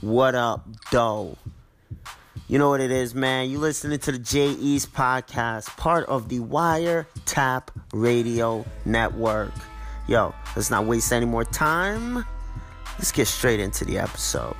What up, doe? You know what it is, man. You listening to the J podcast, part of the Wire Tap Radio Network. Yo, let's not waste any more time. Let's get straight into the episode.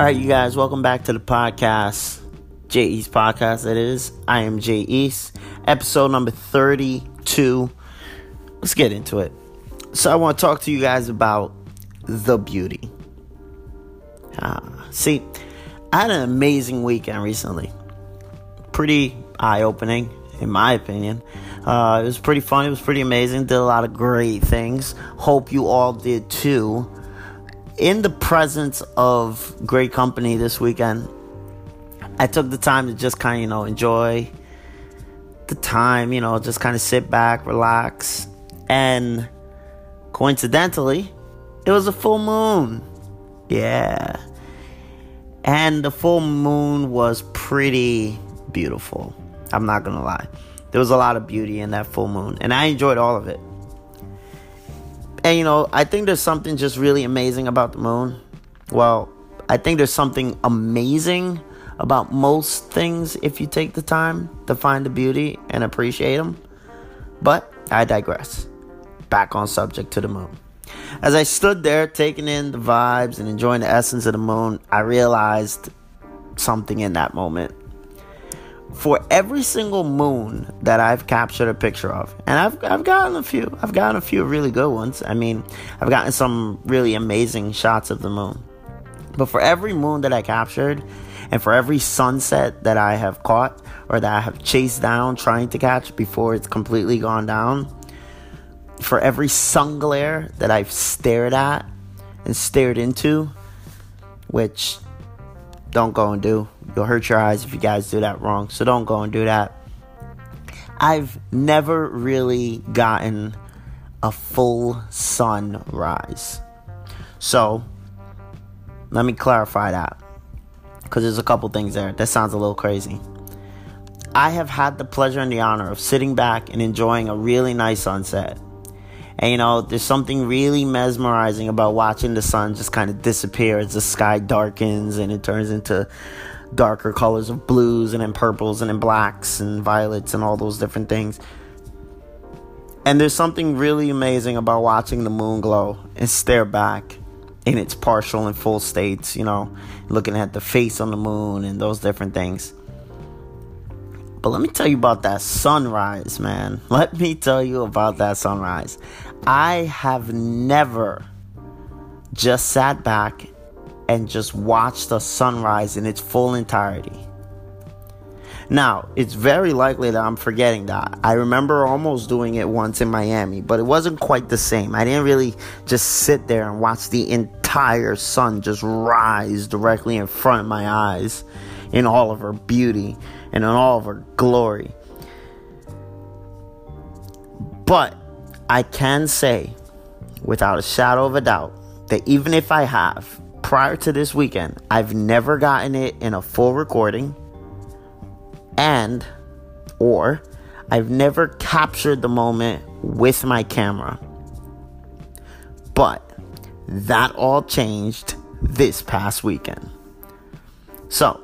All right, you guys, welcome back to the podcast. J East podcast, it is. I am J East, episode number 32. Let's get into it. So, I want to talk to you guys about the beauty. Uh, see, I had an amazing weekend recently. Pretty eye opening, in my opinion. Uh, it was pretty fun, it was pretty amazing. Did a lot of great things. Hope you all did too in the presence of great company this weekend, I took the time to just kind of, you know, enjoy the time, you know, just kind of sit back, relax. And coincidentally, it was a full moon. Yeah. And the full moon was pretty beautiful. I'm not going to lie. There was a lot of beauty in that full moon, and I enjoyed all of it. And you know, I think there's something just really amazing about the moon. Well, I think there's something amazing about most things if you take the time to find the beauty and appreciate them. But I digress. Back on subject to the moon. As I stood there taking in the vibes and enjoying the essence of the moon, I realized something in that moment for every single moon that I've captured a picture of, and I've I've gotten a few. I've gotten a few really good ones. I mean, I've gotten some really amazing shots of the moon. But for every moon that I captured, and for every sunset that I have caught or that I have chased down trying to catch before it's completely gone down, for every sun glare that I've stared at and stared into, which don't go and do. You'll hurt your eyes if you guys do that wrong. So don't go and do that. I've never really gotten a full sunrise. So let me clarify that. Because there's a couple things there. That sounds a little crazy. I have had the pleasure and the honor of sitting back and enjoying a really nice sunset and you know, there's something really mesmerizing about watching the sun just kind of disappear as the sky darkens and it turns into darker colors of blues and then purples and then blacks and violets and all those different things. And there's something really amazing about watching the moon glow and stare back in its partial and full states, you know, looking at the face on the moon and those different things. But let me tell you about that sunrise, man. Let me tell you about that sunrise. I have never just sat back and just watched the sunrise in its full entirety. Now, it's very likely that I'm forgetting that. I remember almost doing it once in Miami, but it wasn't quite the same. I didn't really just sit there and watch the entire sun just rise directly in front of my eyes in all of her beauty and in all of her glory. But I can say, without a shadow of a doubt, that even if I have, prior to this weekend, I've never gotten it in a full recording, and or I've never captured the moment with my camera. But that all changed this past weekend. So,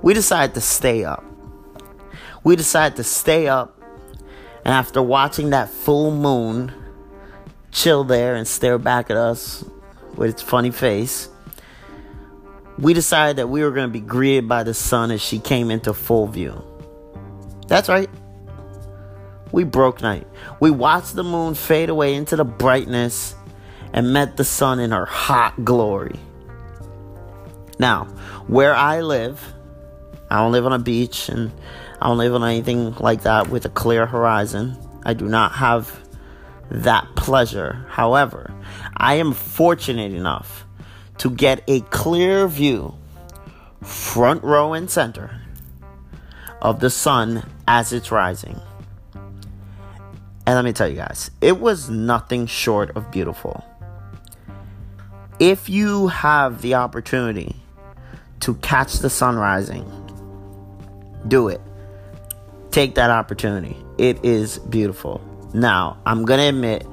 we decided to stay up. We decided to stay up and after watching that full moon chill there and stare back at us with its funny face, we decided that we were going to be greeted by the sun as she came into full view. That's right. We broke night. We watched the moon fade away into the brightness and met the sun in her hot glory. Now, where I live, I don't live on a beach and I don't live on anything like that with a clear horizon. I do not have that pleasure. However, I am fortunate enough to get a clear view, front row and center, of the sun as it's rising. And let me tell you guys, it was nothing short of beautiful. If you have the opportunity to catch the sun rising, do it. Take that opportunity. It is beautiful. Now, I'm going to admit,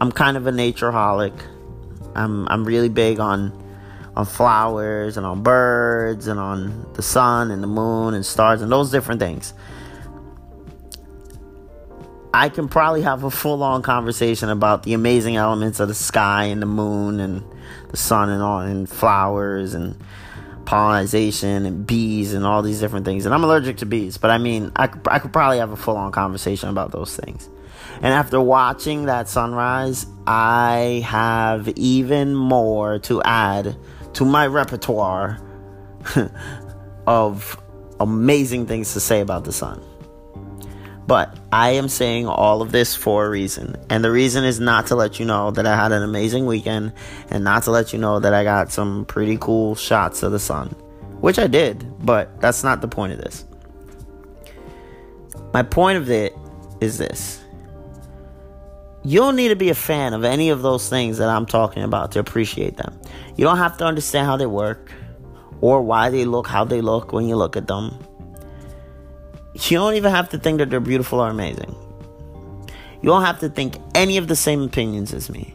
I'm kind of a nature holic. I'm, I'm really big on on flowers and on birds and on the sun and the moon and stars and those different things. I can probably have a full on conversation about the amazing elements of the sky and the moon and the sun and all and flowers and pollination and bees and all these different things. And I'm allergic to bees, but I mean, I could, I could probably have a full on conversation about those things. And after watching that sunrise, I have even more to add to my repertoire of amazing things to say about the sun. But I am saying all of this for a reason. And the reason is not to let you know that I had an amazing weekend and not to let you know that I got some pretty cool shots of the sun, which I did, but that's not the point of this. My point of it is this you don't need to be a fan of any of those things that I'm talking about to appreciate them. You don't have to understand how they work or why they look how they look when you look at them. You don't even have to think that they're beautiful or amazing. You don't have to think any of the same opinions as me,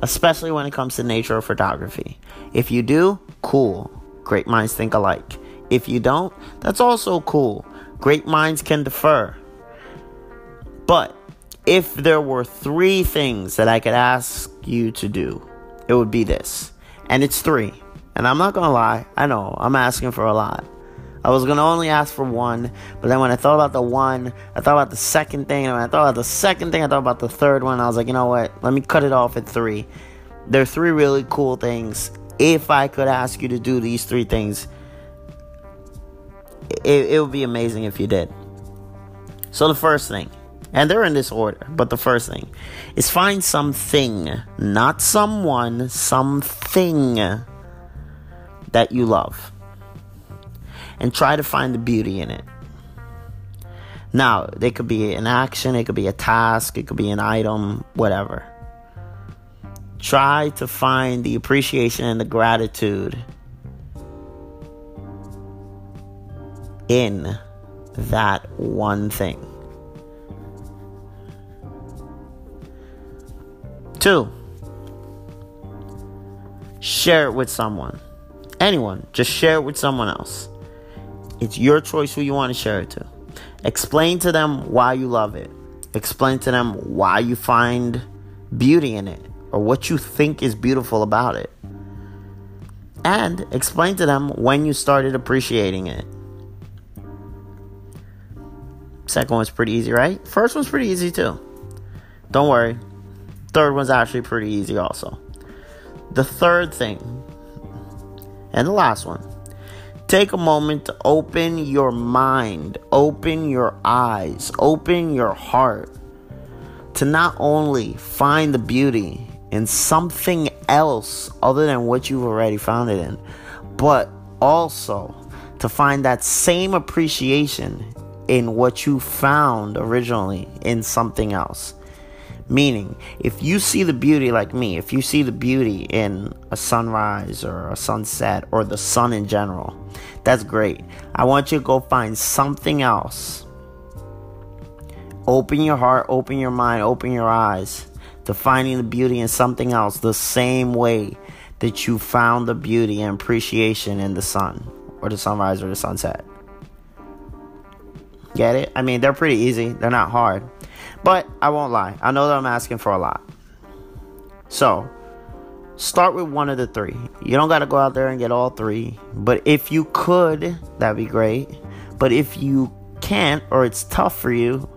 especially when it comes to nature or photography. If you do, cool. Great minds think alike. If you don't, that's also cool. Great minds can differ. But if there were three things that I could ask you to do, it would be this. And it's three. And I'm not gonna lie, I know, I'm asking for a lot. I was gonna only ask for one, but then when I thought about the one, I thought about the second thing, and when I thought about the second thing, I thought about the third one. I was like, you know what? Let me cut it off at three. There are three really cool things. If I could ask you to do these three things, it, it would be amazing if you did. So, the first thing and they're in this order. But the first thing is find something, not someone, something that you love. And try to find the beauty in it. Now, it could be an action, it could be a task, it could be an item, whatever. Try to find the appreciation and the gratitude in that one thing. Two, share it with someone. Anyone, just share it with someone else. It's your choice who you want to share it to. Explain to them why you love it. Explain to them why you find beauty in it or what you think is beautiful about it. And explain to them when you started appreciating it. Second one's pretty easy, right? First one's pretty easy too. Don't worry, Third one's actually pretty easy, also. The third thing, and the last one, take a moment to open your mind, open your eyes, open your heart to not only find the beauty in something else other than what you've already found it in, but also to find that same appreciation in what you found originally in something else. Meaning, if you see the beauty like me, if you see the beauty in a sunrise or a sunset or the sun in general, that's great. I want you to go find something else. Open your heart, open your mind, open your eyes to finding the beauty in something else the same way that you found the beauty and appreciation in the sun or the sunrise or the sunset. Get it? I mean, they're pretty easy, they're not hard. But I won't lie, I know that I'm asking for a lot. So, start with one of the three. You don't got to go out there and get all three. But if you could, that'd be great. But if you can't, or it's tough for you,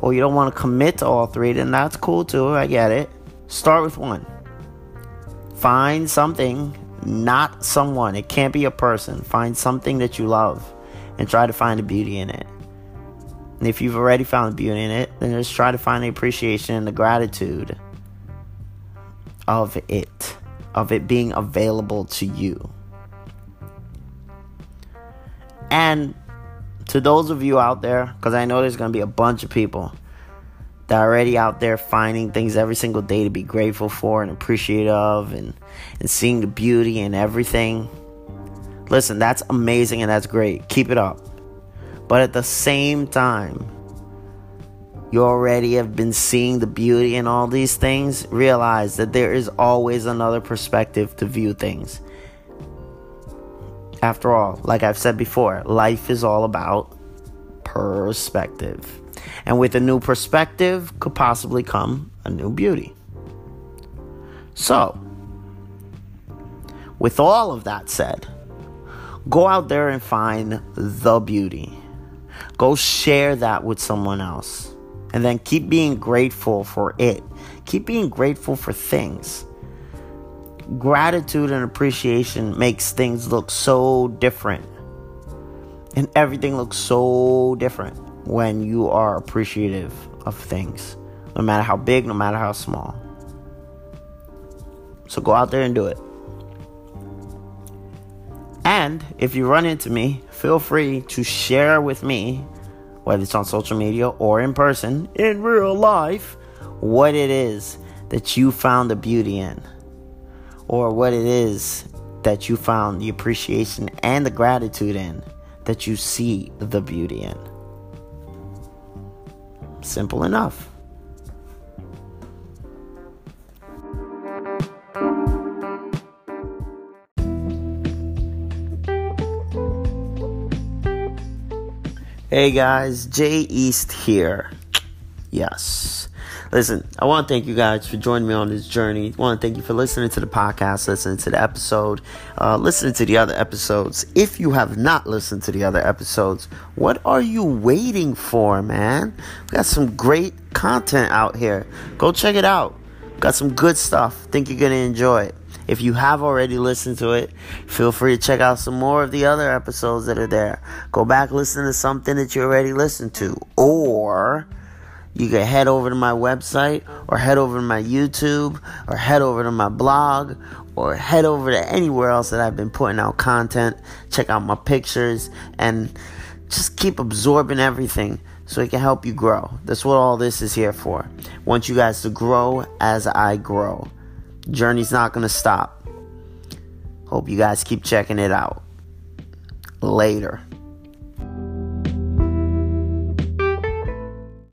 or you don't want to commit to all three, then that's cool too. I get it. Start with one. Find something, not someone. It can't be a person. Find something that you love and try to find the beauty in it. And if you've already found the beauty in it, then just try to find the appreciation and the gratitude of it, of it being available to you. And to those of you out there, because I know there's going to be a bunch of people that are already out there finding things every single day to be grateful for and appreciative of and, and seeing the beauty in everything. Listen, that's amazing and that's great. Keep it up. But at the same time, you already have been seeing the beauty in all these things. Realize that there is always another perspective to view things. After all, like I've said before, life is all about perspective. And with a new perspective could possibly come a new beauty. So, with all of that said, go out there and find the beauty. Go share that with someone else. And then keep being grateful for it. Keep being grateful for things. Gratitude and appreciation makes things look so different. And everything looks so different when you are appreciative of things, no matter how big, no matter how small. So go out there and do it. And if you run into me, feel free to share with me, whether it's on social media or in person, in real life, what it is that you found the beauty in, or what it is that you found the appreciation and the gratitude in, that you see the beauty in. Simple enough. Hey guys, Jay East here. Yes. Listen, I want to thank you guys for joining me on this journey. I want to thank you for listening to the podcast, listening to the episode, uh, listening to the other episodes. If you have not listened to the other episodes, what are you waiting for, man? We got some great content out here. Go check it out. Got some good stuff. Think you're going to enjoy it. If you have already listened to it, feel free to check out some more of the other episodes that are there. Go back, listen to something that you already listened to. Or you can head over to my website, or head over to my YouTube, or head over to my blog, or head over to anywhere else that I've been putting out content. Check out my pictures and just keep absorbing everything so it can help you grow. That's what all this is here for. I want you guys to grow as I grow. Journey's not going to stop. Hope you guys keep checking it out. Later.